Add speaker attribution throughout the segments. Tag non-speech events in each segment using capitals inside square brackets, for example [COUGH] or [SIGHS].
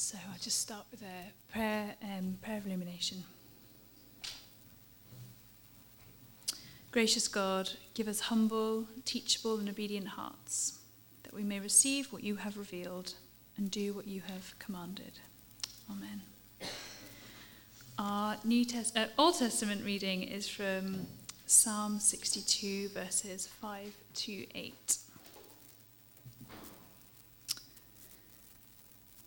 Speaker 1: So I'll just start with a prayer, um, prayer of illumination. Gracious God, give us humble, teachable, and obedient hearts, that we may receive what you have revealed and do what you have commanded. Amen. Our New Test- uh, Old Testament reading is from Psalm 62, verses 5 to 8.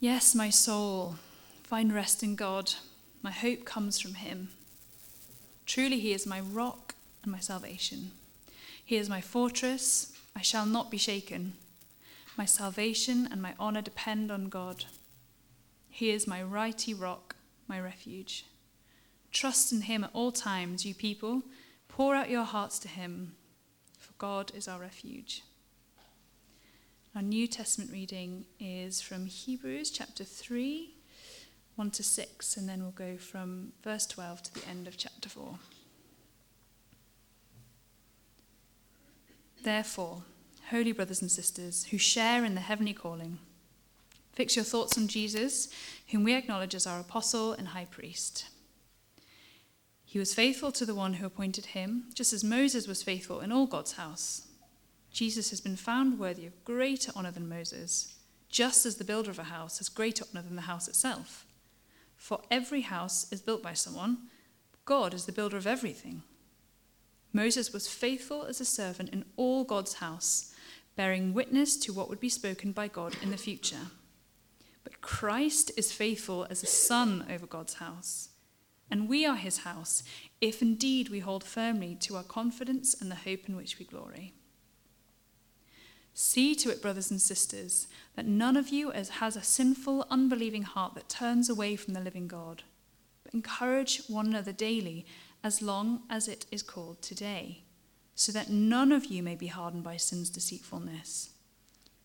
Speaker 1: Yes, my soul, find rest in God. My hope comes from him. Truly, he is my rock and my salvation. He is my fortress. I shall not be shaken. My salvation and my honor depend on God. He is my righty rock, my refuge. Trust in him at all times, you people. Pour out your hearts to him, for God is our refuge. Our New Testament reading is from Hebrews chapter 3, 1 to 6, and then we'll go from verse 12 to the end of chapter 4. Therefore, holy brothers and sisters who share in the heavenly calling, fix your thoughts on Jesus, whom we acknowledge as our apostle and high priest. He was faithful to the one who appointed him, just as Moses was faithful in all God's house. Jesus has been found worthy of greater honor than Moses, just as the builder of a house has greater honor than the house itself. For every house is built by someone, God is the builder of everything. Moses was faithful as a servant in all God's house, bearing witness to what would be spoken by God in the future. But Christ is faithful as a son over God's house. And we are his house, if indeed we hold firmly to our confidence and the hope in which we glory. See to it, brothers and sisters, that none of you has a sinful, unbelieving heart that turns away from the living God. But encourage one another daily, as long as it is called today, so that none of you may be hardened by sin's deceitfulness.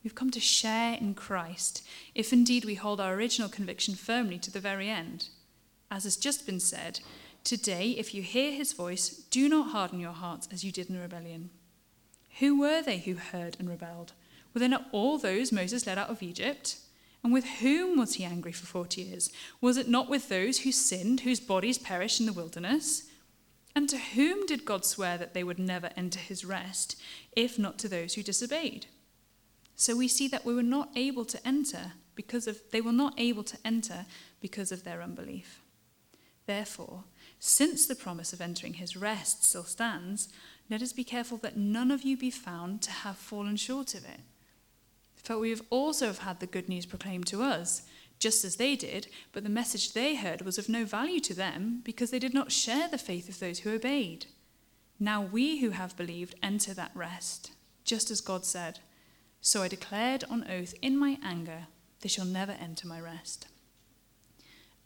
Speaker 1: We've come to share in Christ, if indeed we hold our original conviction firmly to the very end. As has just been said, today, if you hear his voice, do not harden your hearts as you did in rebellion. Who were they who heard and rebelled? Were they not all those Moses led out of Egypt? And with whom was he angry for forty years? Was it not with those who sinned, whose bodies perished in the wilderness? And to whom did God swear that they would never enter his rest, if not to those who disobeyed? So we see that we were not able to enter because of they were not able to enter because of their unbelief. Therefore, since the promise of entering his rest still stands, let us be careful that none of you be found to have fallen short of it. For we have also have had the good news proclaimed to us, just as they did, but the message they heard was of no value to them because they did not share the faith of those who obeyed. Now we who have believed enter that rest, just as God said, So I declared on oath in my anger, they shall never enter my rest.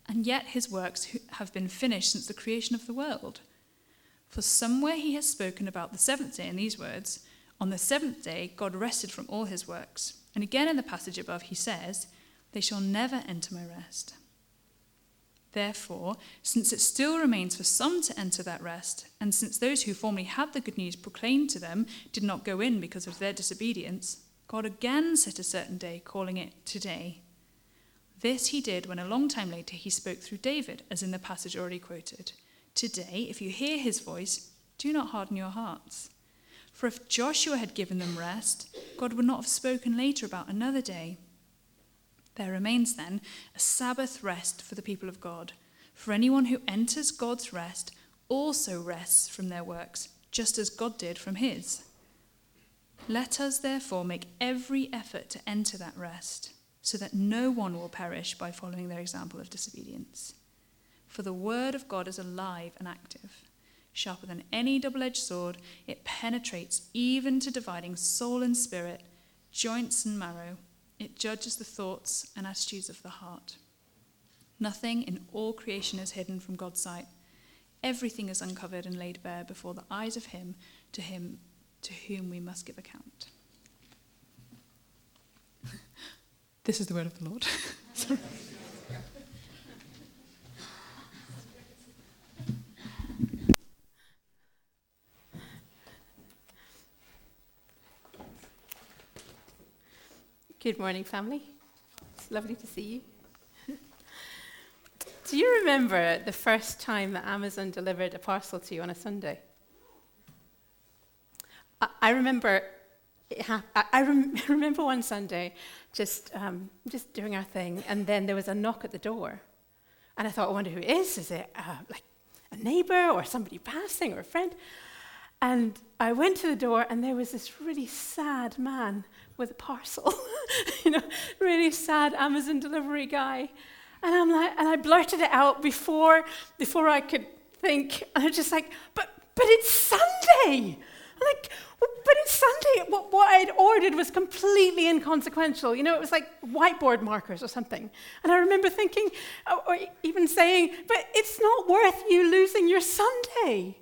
Speaker 1: And yet his works have been finished since the creation of the world. For somewhere he has spoken about the seventh day in these words On the seventh day, God rested from all his works. And again in the passage above, he says, They shall never enter my rest. Therefore, since it still remains for some to enter that rest, and since those who formerly had the good news proclaimed to them did not go in because of their disobedience, God again set a certain day, calling it today. This he did when a long time later he spoke through David, as in the passage already quoted. Today, if you hear his voice, do not harden your hearts. For if Joshua had given them rest, God would not have spoken later about another day. There remains then a Sabbath rest for the people of God. For anyone who enters God's rest also rests from their works, just as God did from his. Let us therefore make every effort to enter that rest, so that no one will perish by following their example of disobedience. For the word of God is alive and active, sharper than any double edged sword. It penetrates even to dividing soul and spirit, joints and marrow. It judges the thoughts and attitudes of the heart. Nothing in all creation is hidden from God's sight. Everything is uncovered and laid bare before the eyes of Him to Him to whom we must give account. [LAUGHS] this is the word of the Lord. [LAUGHS]
Speaker 2: Good morning, family. It's lovely to see you. [LAUGHS] Do you remember the first time that Amazon delivered a parcel to you on a Sunday? I, I remember. I rem- [LAUGHS] remember one Sunday, just um, just doing our thing, and then there was a knock at the door, and I thought, I wonder who it is. Is it uh, like a neighbor or somebody passing or a friend? And I went to the door, and there was this really sad man with a parcel, [LAUGHS] you know, really sad Amazon delivery guy. And I'm like, and I blurted it out before, before I could think. And I was just like, but, but it's Sunday. I'm like, but it's Sunday. What, what I'd ordered was completely inconsequential. You know, it was like whiteboard markers or something. And I remember thinking, or even saying, but it's not worth you losing your Sunday.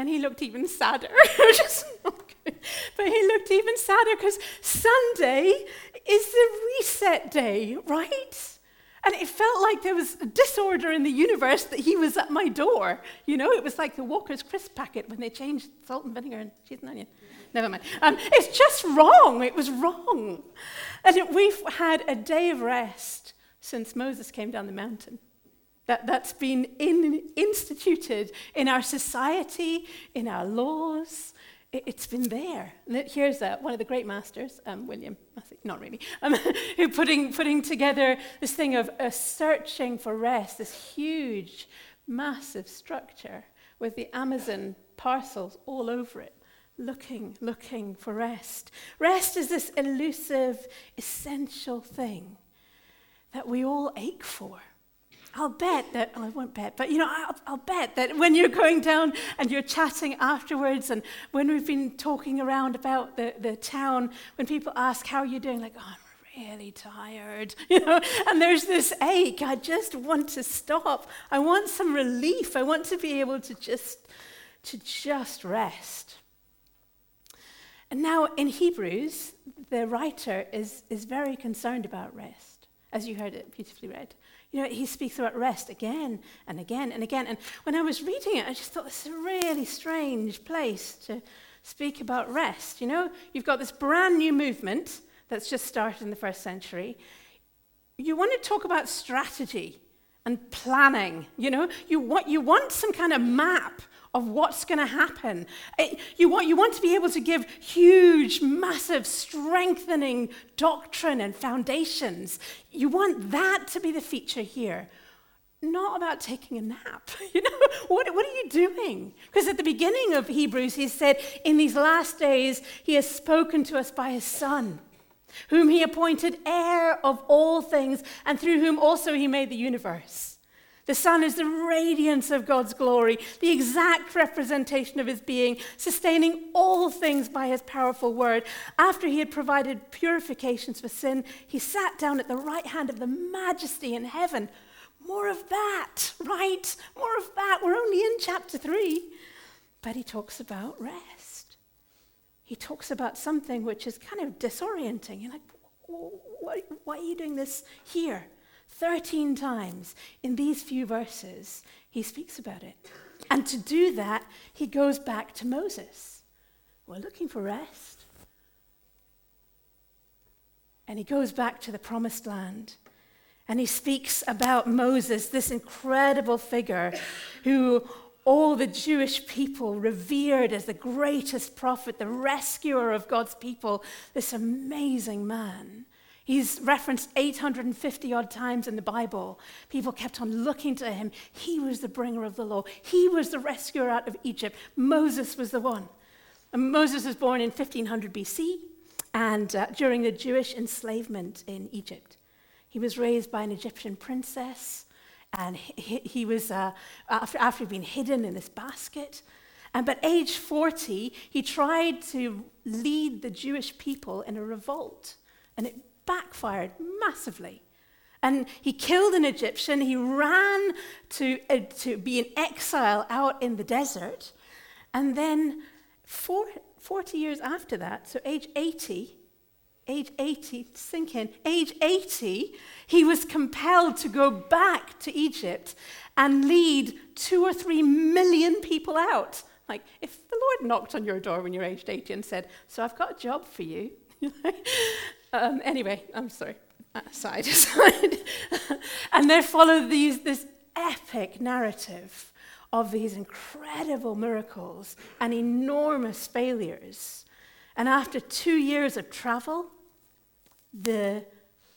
Speaker 2: And he looked even sadder. [LAUGHS] Just But he looked even sadder because Sunday is the reset day, right? And it felt like there was a disorder in the universe that he was at my door. You know, it was like the Walker's crisp packet when they changed salt and vinegar and cheese and onion. Never mind. Um, it's just wrong. It was wrong. And we've had a day of rest since Moses came down the mountain. That, that's been in, instituted in our society, in our laws. It, has been there. Here's uh, one of the great masters, um, William, not really, um, [LAUGHS] who putting, putting together this thing of uh, searching for rest, this huge, massive structure with the Amazon parcels all over it looking, looking for rest. Rest is this elusive, essential thing that we all ache for. I'll bet that, oh, I won't bet, but you know, I'll, I'll, bet that when you're going down and you're chatting afterwards, and when we've been talking around about the, the town, when people ask, How are you doing? Like, oh, I'm really tired, [LAUGHS] you know, and there's this ache. I just want to stop. I want some relief. I want to be able to just, to just rest. And now in Hebrews, the writer is, is very concerned about rest, as you heard it beautifully read. You know, he speaks about rest again and again and again. And when I was reading it, I just thought this is a really strange place to speak about rest. You know, you've got this brand new movement that's just started in the first century. You want to talk about strategy and planning, you know? You want, you want some kind of map of what's going to happen. It, you, want, you want to be able to give huge, massive, strengthening doctrine and foundations. You want that to be the feature here. Not about taking a nap. [LAUGHS] You know, what, what are you doing? Because at the beginning of Hebrews, he said, In these last days, he has spoken to us by his Son, whom he appointed heir of all things, and through whom also he made the universe. The Son is the radiance of God's glory, the exact representation of his being, sustaining all things by his powerful word. After he had provided purifications for sin, he sat down at the right hand of the majesty in heaven. More of that, right? More of that. We're only in chapter 3. But he talks about rest. He talks about something which is kind of disorienting. You're like, why are you doing this here? 13 times in these few verses, he speaks about it. And to do that, he goes back to Moses. We're looking for rest. And he goes back to the promised land. And he speaks about Moses, this incredible figure who all the Jewish people revered as the greatest prophet, the rescuer of God's people, this amazing man. He's referenced 850 odd times in the Bible. People kept on looking to him. He was the bringer of the law, he was the rescuer out of Egypt. Moses was the one. And Moses was born in 1500 BC and uh, during the Jewish enslavement in Egypt. He was raised by an Egyptian princess, and he, he was, uh, after, after been hidden in this basket. And but age 40, he tried to lead the Jewish people in a revolt, and it backfired massively. And he killed an Egyptian. He ran to, uh, to be in exile out in the desert. And then, four, 40 years after that, so age 80, age 80, sink in, age 80, he was compelled to go back to Egypt and lead two or three million people out. Like, if the Lord knocked on your door when you're aged 80 and said, So I've got a job for you, [LAUGHS] um, anyway, I'm sorry. side to [LAUGHS] side. and they follow these, this epic narrative of these incredible miracles and enormous failures. And after two years of travel, the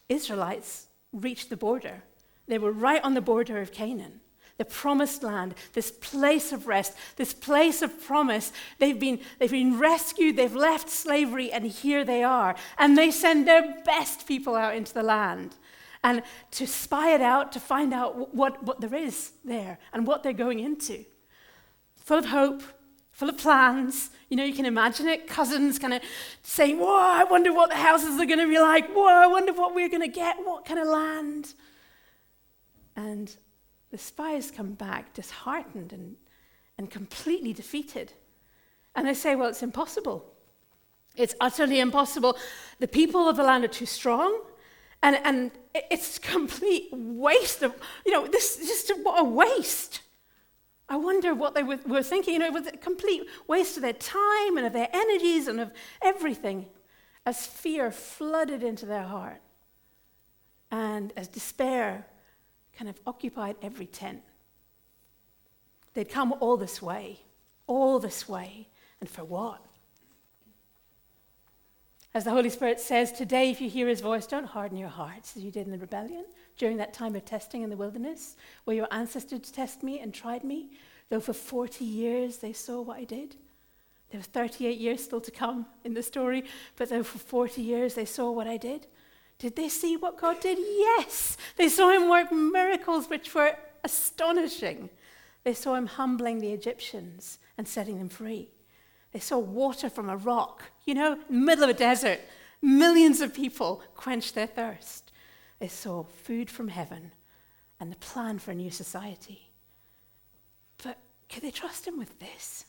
Speaker 2: Israelites reached the border. They were right on the border of Canaan the promised land, this place of rest, this place of promise. They've been, they've been rescued, they've left slavery, and here they are. And they send their best people out into the land and to spy it out, to find out what, what there is there and what they're going into. Full of hope, full of plans. You know, you can imagine it. Cousins kind of saying, Whoa, I wonder what the houses are going to be like. Whoa, I wonder what we're going to get. What kind of land? And the spies come back disheartened and, and completely defeated. And they say, well, it's impossible. It's utterly impossible. The people of the land are too strong. And, and it's complete waste of, you know, this is just what a waste. I wonder what they were, were thinking. You know, it was a complete waste of their time and of their energies and of everything as fear flooded into their heart and as despair kind of occupied every tent. They'd come all this way, all this way, and for what? As the Holy Spirit says, today, if you hear his voice, don't harden your hearts as you did in the rebellion during that time of testing in the wilderness, where your ancestors test me and tried me, though for 40 years they saw what I did. There were 38 years still to come in the story, but though for 40 years they saw what I did, did they see what God did? Yes. They saw him work miracles which were astonishing. They saw him humbling the Egyptians and setting them free. They saw water from a rock, you know, middle of a desert. Millions of people quenched their thirst. They saw food from heaven and the plan for a new society. But could they trust him with this?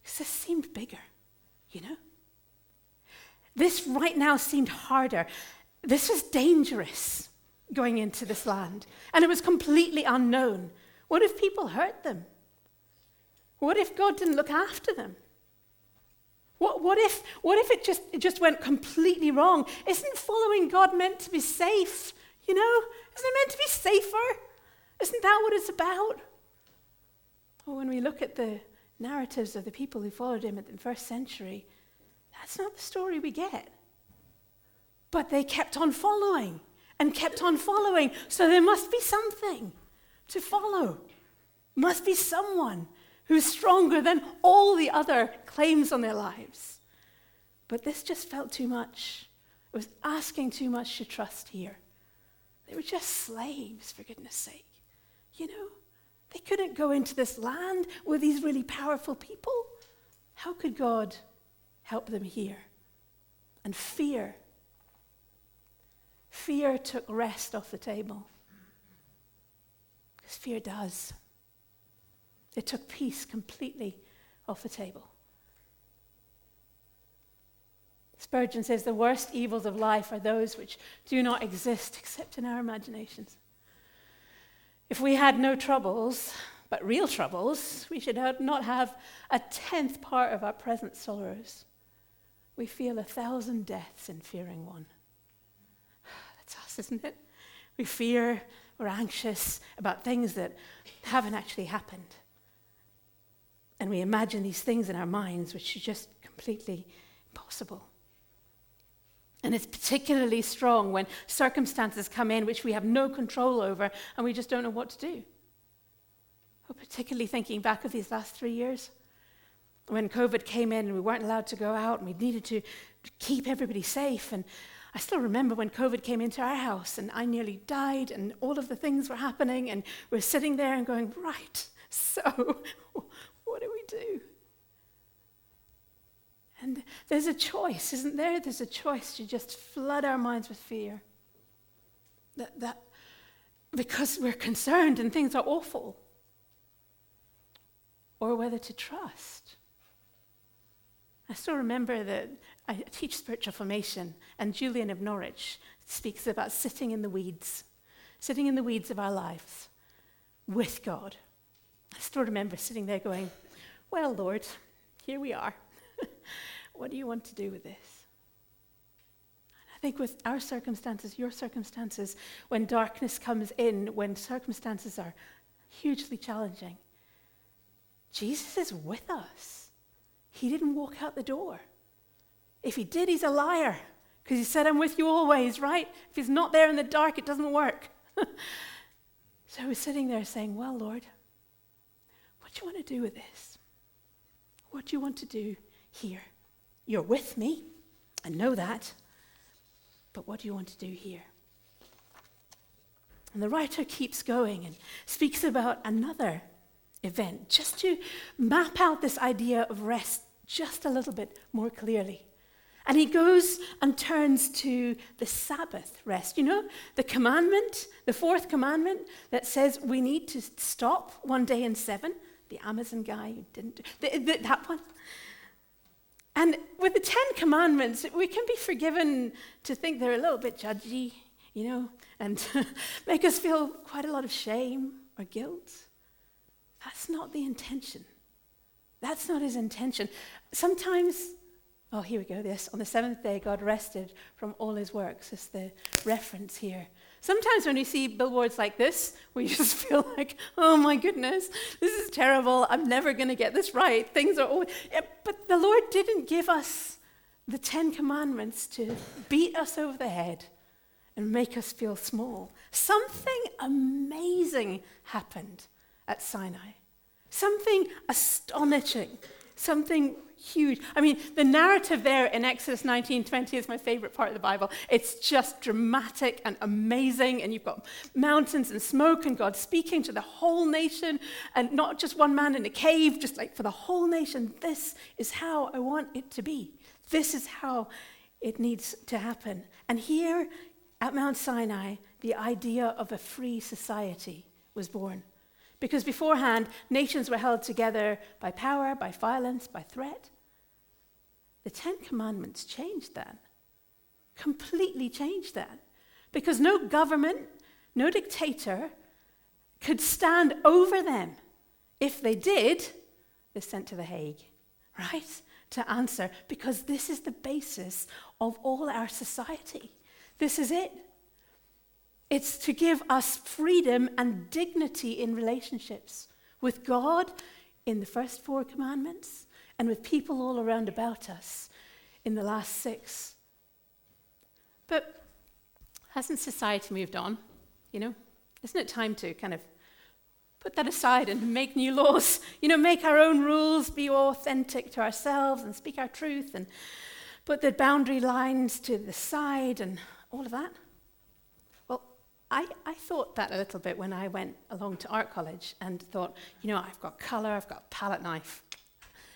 Speaker 2: Because this seemed bigger, you know? This right now seemed harder. This was dangerous going into this land, and it was completely unknown. What if people hurt them? What if God didn't look after them? What, what, if, what if it just, it just went completely wrong? Isn't following God meant to be safe? You know? Isn't it meant to be safer? Isn't that what it's about? Well, when we look at the narratives of the people who followed him in the first century, that's not the story we get. But they kept on following and kept on following. So there must be something to follow. Must be someone who's stronger than all the other claims on their lives. But this just felt too much. It was asking too much to trust here. They were just slaves, for goodness sake. You know, they couldn't go into this land with these really powerful people. How could God help them here. And fear. Fear took rest off the table. Because fear does. It took peace completely off the table. Spurgeon says the worst evils of life are those which do not exist except in our imaginations. If we had no troubles, but real troubles, we should not have a tenth part of our present sorrows we feel a thousand deaths in fearing one. [SIGHS] That's us, isn't it? We fear, we're anxious about things that haven't actually happened. And we imagine these things in our minds which are just completely impossible. And it's particularly strong when circumstances come in which we have no control over and we just don't know what to do. We're particularly thinking back of these last three years when COVID came in and we weren't allowed to go out and we needed to keep everybody safe. And I still remember when COVID came into our house and I nearly died and all of the things were happening and we are sitting there and going, right, [LAUGHS] so do? And there's a choice, isn't there? There's a choice to just flood our minds with fear. That, that because we're concerned and things are awful. Or whether to trust I still remember that I teach spiritual formation, and Julian of Norwich speaks about sitting in the weeds, sitting in the weeds of our lives with God. I still remember sitting there going, Well, Lord, here we are. [LAUGHS] what do you want to do with this? I think with our circumstances, your circumstances, when darkness comes in, when circumstances are hugely challenging, Jesus is with us. He didn't walk out the door. If he did, he's a liar because he said, I'm with you always, right? If he's not there in the dark, it doesn't work. [LAUGHS] so was sitting there saying, Well, Lord, what do you want to do with this? What do you want to do here? You're with me. I know that. But what do you want to do here? And the writer keeps going and speaks about another event just to map out this idea of rest just a little bit more clearly. And he goes and turns to the Sabbath rest. You know, the commandment, the fourth commandment that says we need to stop one day in seven. The Amazon guy who didn't, the, the, that one. And with the Ten Commandments, we can be forgiven to think they're a little bit judgy, you know, and [LAUGHS] make us feel quite a lot of shame or guilt. That's not the intention. That's not his intention. Sometimes, oh, here we go, this. On the seventh day, God rested from all his works, is the reference here. Sometimes when you see billboards like this, we [LAUGHS] just feel like, oh my goodness, this is terrible. I'm never going to get this right. Things are always. Yeah, but the Lord didn't give us the Ten Commandments to beat us over the head and make us feel small. Something amazing happened at Sinai. Something astonishing, something huge. I mean, the narrative there in Exodus 19:20 is my favorite part of the Bible. It's just dramatic and amazing, and you've got mountains and smoke, and God speaking to the whole nation, and not just one man in a cave, just like for the whole nation. This is how I want it to be. This is how it needs to happen. And here at Mount Sinai, the idea of a free society was born. Because beforehand, nations were held together by power, by violence, by threat. The Ten Commandments changed that, completely changed that. Because no government, no dictator could stand over them. If they did, they're sent to The Hague, right? To answer, because this is the basis of all our society. This is it. It's to give us freedom and dignity in relationships with God in the first four commandments and with people all around about us in the last six. But hasn't society moved on? You know, isn't it time to kind of put that aside and make new laws? You know, make our own rules, be authentic to ourselves and speak our truth and put the boundary lines to the side and all of that? I, I thought that a little bit when I went along to art college and thought, you know, I've got colour, I've got palette knife.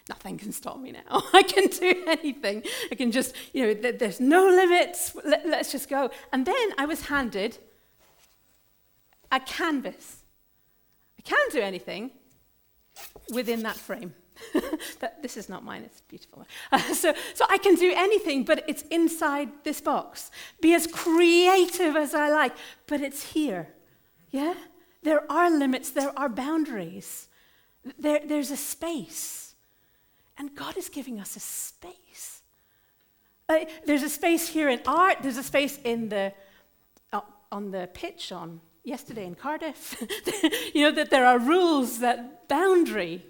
Speaker 2: Nothing can stop me now. [LAUGHS] I can do anything. I can just, you know, th- there's no limits. Let, let's just go. And then I was handed a canvas. I can't do anything within that frame. [LAUGHS] that, this is not mine, it's beautiful. Uh, [LAUGHS] so, so I can do anything, but it's inside this box. Be as creative as I like, but it's here. Yeah? There are limits, there are boundaries, there, there's a space. And God is giving us a space. Uh, there's a space here in art, there's a space in the, uh, on the pitch on yesterday in Cardiff. [LAUGHS] you know, that there are rules, that boundary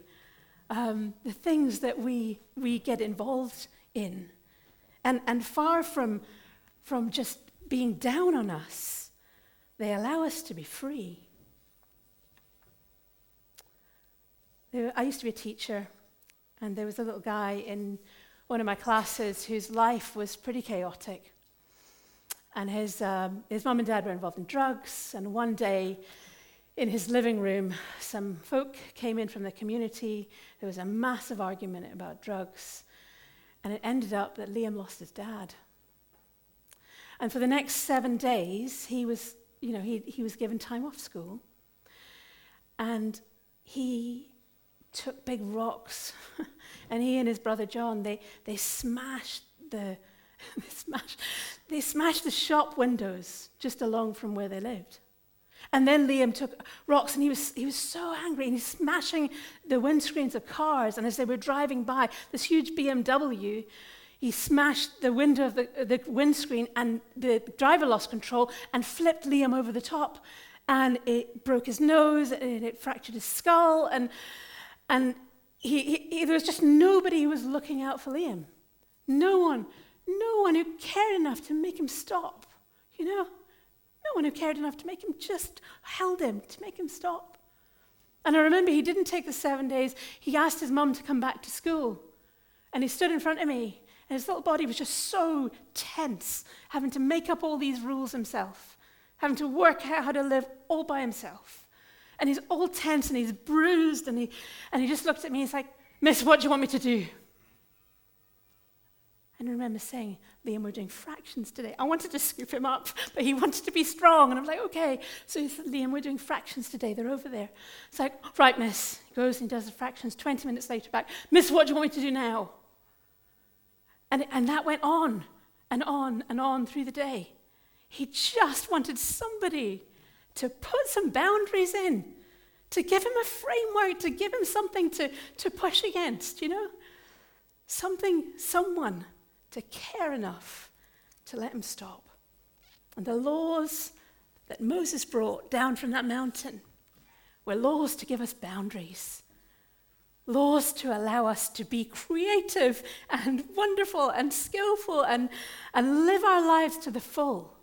Speaker 2: um, the things that we, we get involved in. And, and far from, from just being down on us, they allow us to be free. I used to be a teacher, and there was a little guy in one of my classes whose life was pretty chaotic. And his, um, his mum and dad were involved in drugs, and one day in his living room, some folk came in from the community. There was a massive argument about drugs. And it ended up that Liam lost his dad. And for the next seven days, he was, you know, he, he was given time off school. And he took big rocks. [LAUGHS] and he and his brother John, they, they smashed the [LAUGHS] they smashed, they smashed the shop windows just along from where they lived. And then Liam took rocks and he was, he was so angry and he's smashing the windscreens of cars. And as they were driving by, this huge BMW, he smashed the window of the, the windscreen, and the driver lost control and flipped Liam over the top. And it broke his nose, and it fractured his skull, and, and he, he, he, there was just nobody who was looking out for Liam. No one, no one who cared enough to make him stop, you know? No one who cared enough to make him just held him, to make him stop. And I remember he didn't take the seven days. He asked his mum to come back to school. And he stood in front of me, and his little body was just so tense, having to make up all these rules himself, having to work out how to live all by himself. And he's all tense and he's bruised, and he, and he just looked at me and he's like, Miss, what do you want me to do? And I remember saying, Liam, we're doing fractions today. I wanted to scoop him up, but he wanted to be strong. And I'm like, okay. So he said, Liam, we're doing fractions today. They're over there. It's like, right, miss. He goes and does the fractions. 20 minutes later, back, miss, what do you want me to do now? And, and that went on and on and on through the day. He just wanted somebody to put some boundaries in, to give him a framework, to give him something to, to push against, you know? Something, someone to care enough to let him stop. And the laws that Moses brought down from that mountain were laws to give us boundaries, laws to allow us to be creative and wonderful and skillful and, and live our lives to the full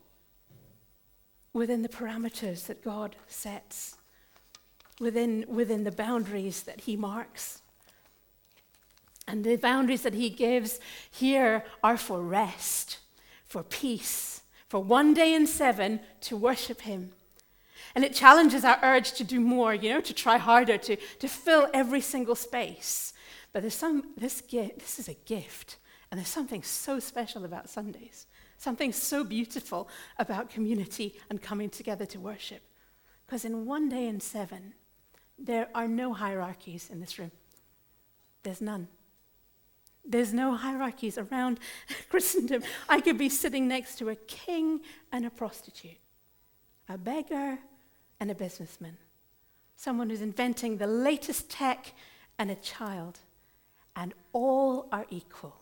Speaker 2: within the parameters that God sets, within, within the boundaries that He marks. And the boundaries that he gives here are for rest, for peace, for one day in seven to worship him. And it challenges our urge to do more, you know, to try harder, to, to fill every single space. But there's some, this, gift, this is a gift. And there's something so special about Sundays, something so beautiful about community and coming together to worship. Because in one day in seven, there are no hierarchies in this room. There's none. There's no hierarchies around [LAUGHS] Christendom. I could be sitting next to a king and a prostitute, a beggar and a businessman, someone who's inventing the latest tech and a child, and all are equal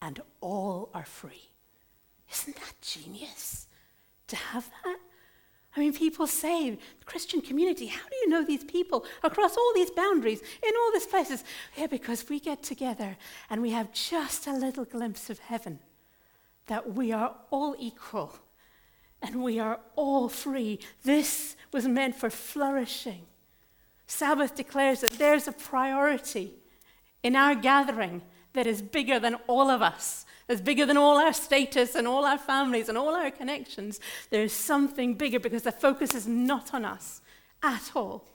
Speaker 2: and all are free. Isn't that genius to have that? I mean, people say, the Christian community, how do you know these people across all these boundaries, in all these places? Yeah, because we get together and we have just a little glimpse of heaven, that we are all equal and we are all free. This was meant for flourishing. Sabbath declares that there's a priority in our gathering that is bigger than all of us that's bigger than all our status and all our families and all our connections. There is something bigger because the focus is not on us at all.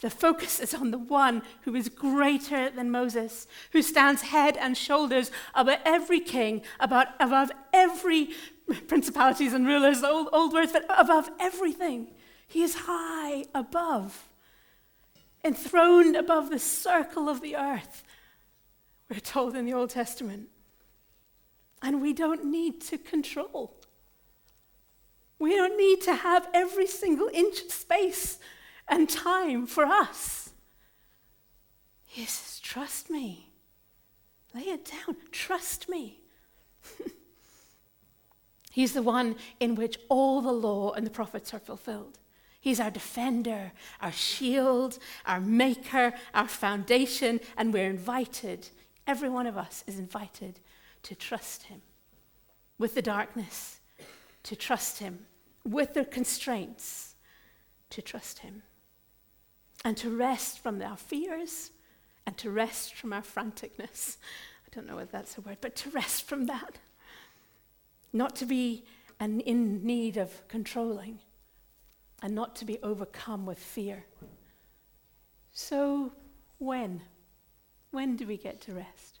Speaker 2: The focus is on the one who is greater than Moses, who stands head and shoulders above every king, about, above every principalities and rulers, old, old words, but above everything. He is high above, enthroned above the circle of the earth. We're told in the Old Testament. And we don't need to control. We don't need to have every single inch of space and time for us. He says, Trust me. Lay it down. Trust me. [LAUGHS] He's the one in which all the law and the prophets are fulfilled. He's our defender, our shield, our maker, our foundation, and we're invited. Every one of us is invited to trust Him. With the darkness, to trust Him. With the constraints, to trust Him. And to rest from our fears and to rest from our franticness. I don't know if that's a word, but to rest from that. Not to be an, in need of controlling and not to be overcome with fear. So, when? When do we get to rest?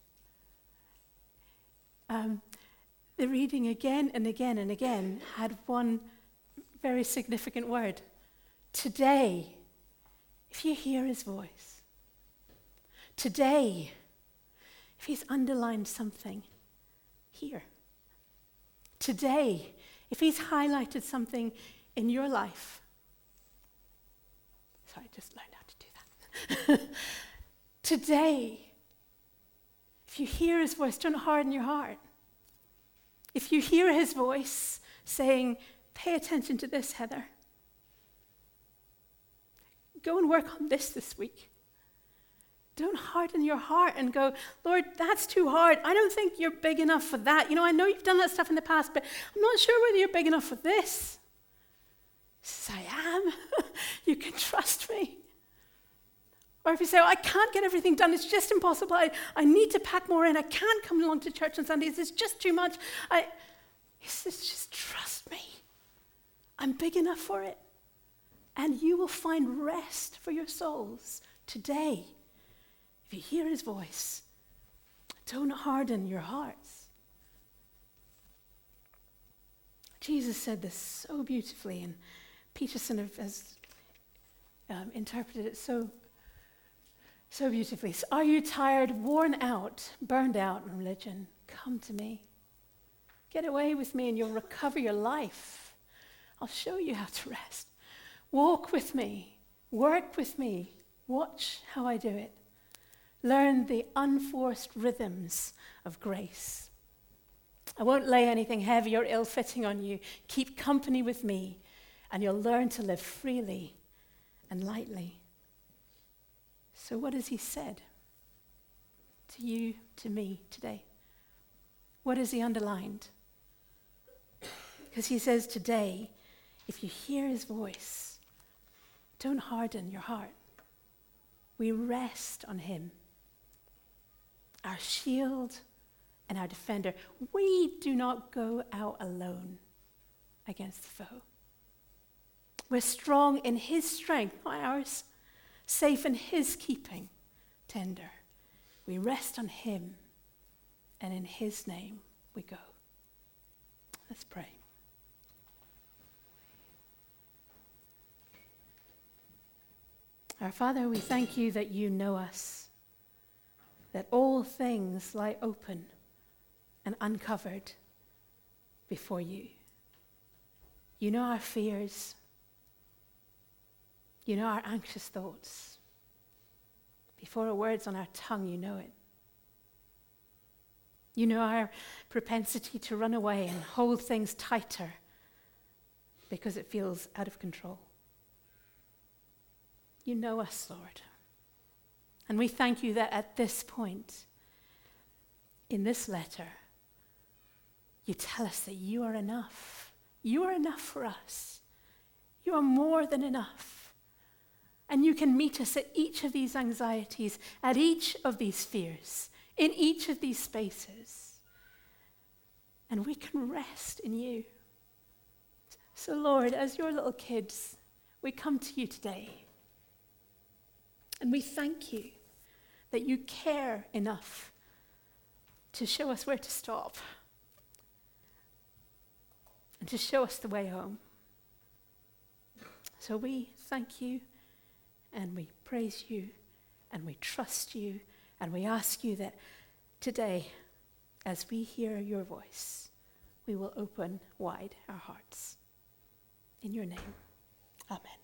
Speaker 2: Um, the reading again and again and again had one very significant word. Today, if you hear his voice, today, if he's underlined something, here. Today, if he's highlighted something in your life, sorry, I just learned how to do that. [LAUGHS] today, If you hear his voice, don't harden your heart. If you hear his voice saying, pay attention to this, Heather, go and work on this this week. Don't harden your heart and go, Lord, that's too hard. I don't think you're big enough for that. You know, I know you've done that stuff in the past, but I'm not sure whether you're big enough for this. Says, I am. [LAUGHS] you can trust me. Or if you say, oh, I can't get everything done, it's just impossible. I, I need to pack more in. I can't come along to church on Sundays. It's just too much. I, he says, just trust me. I'm big enough for it. And you will find rest for your souls today. If you hear his voice, don't harden your hearts. Jesus said this so beautifully, and Peterson has um, interpreted it so, so beautifully. So are you tired, worn out, burned out in religion? Come to me. Get away with me, and you'll recover your life. I'll show you how to rest. Walk with me, work with me, watch how I do it. Learn the unforced rhythms of grace. I won't lay anything heavy or ill fitting on you. Keep company with me, and you'll learn to live freely and lightly. So, what has he said to you, to me today? What has he underlined? Because he says today, if you hear his voice, don't harden your heart. We rest on him our shield and our defender. We do not go out alone against the foe. We're strong in his strength, not ours, safe in his keeping, tender. We rest on him, and in his name we go. Let's pray. Our Father, we thank you that you know us that all things lie open and uncovered before you. You know our fears. You know our anxious thoughts. Before a word's on our tongue, you know it. You know our propensity to run away and hold things tighter because it feels out of control. You know us, Lord. And we thank you that at this point, in this letter, you tell us that you are enough. You are enough for us. You are more than enough. And you can meet us at each of these anxieties, at each of these fears, in each of these spaces. And we can rest in you. So, Lord, as your little kids, we come to you today. And we thank you that you care enough to show us where to stop and to show us the way home. So we thank you and we praise you and we trust you and we ask you that today, as we hear your voice, we will open wide our hearts. In your name, amen.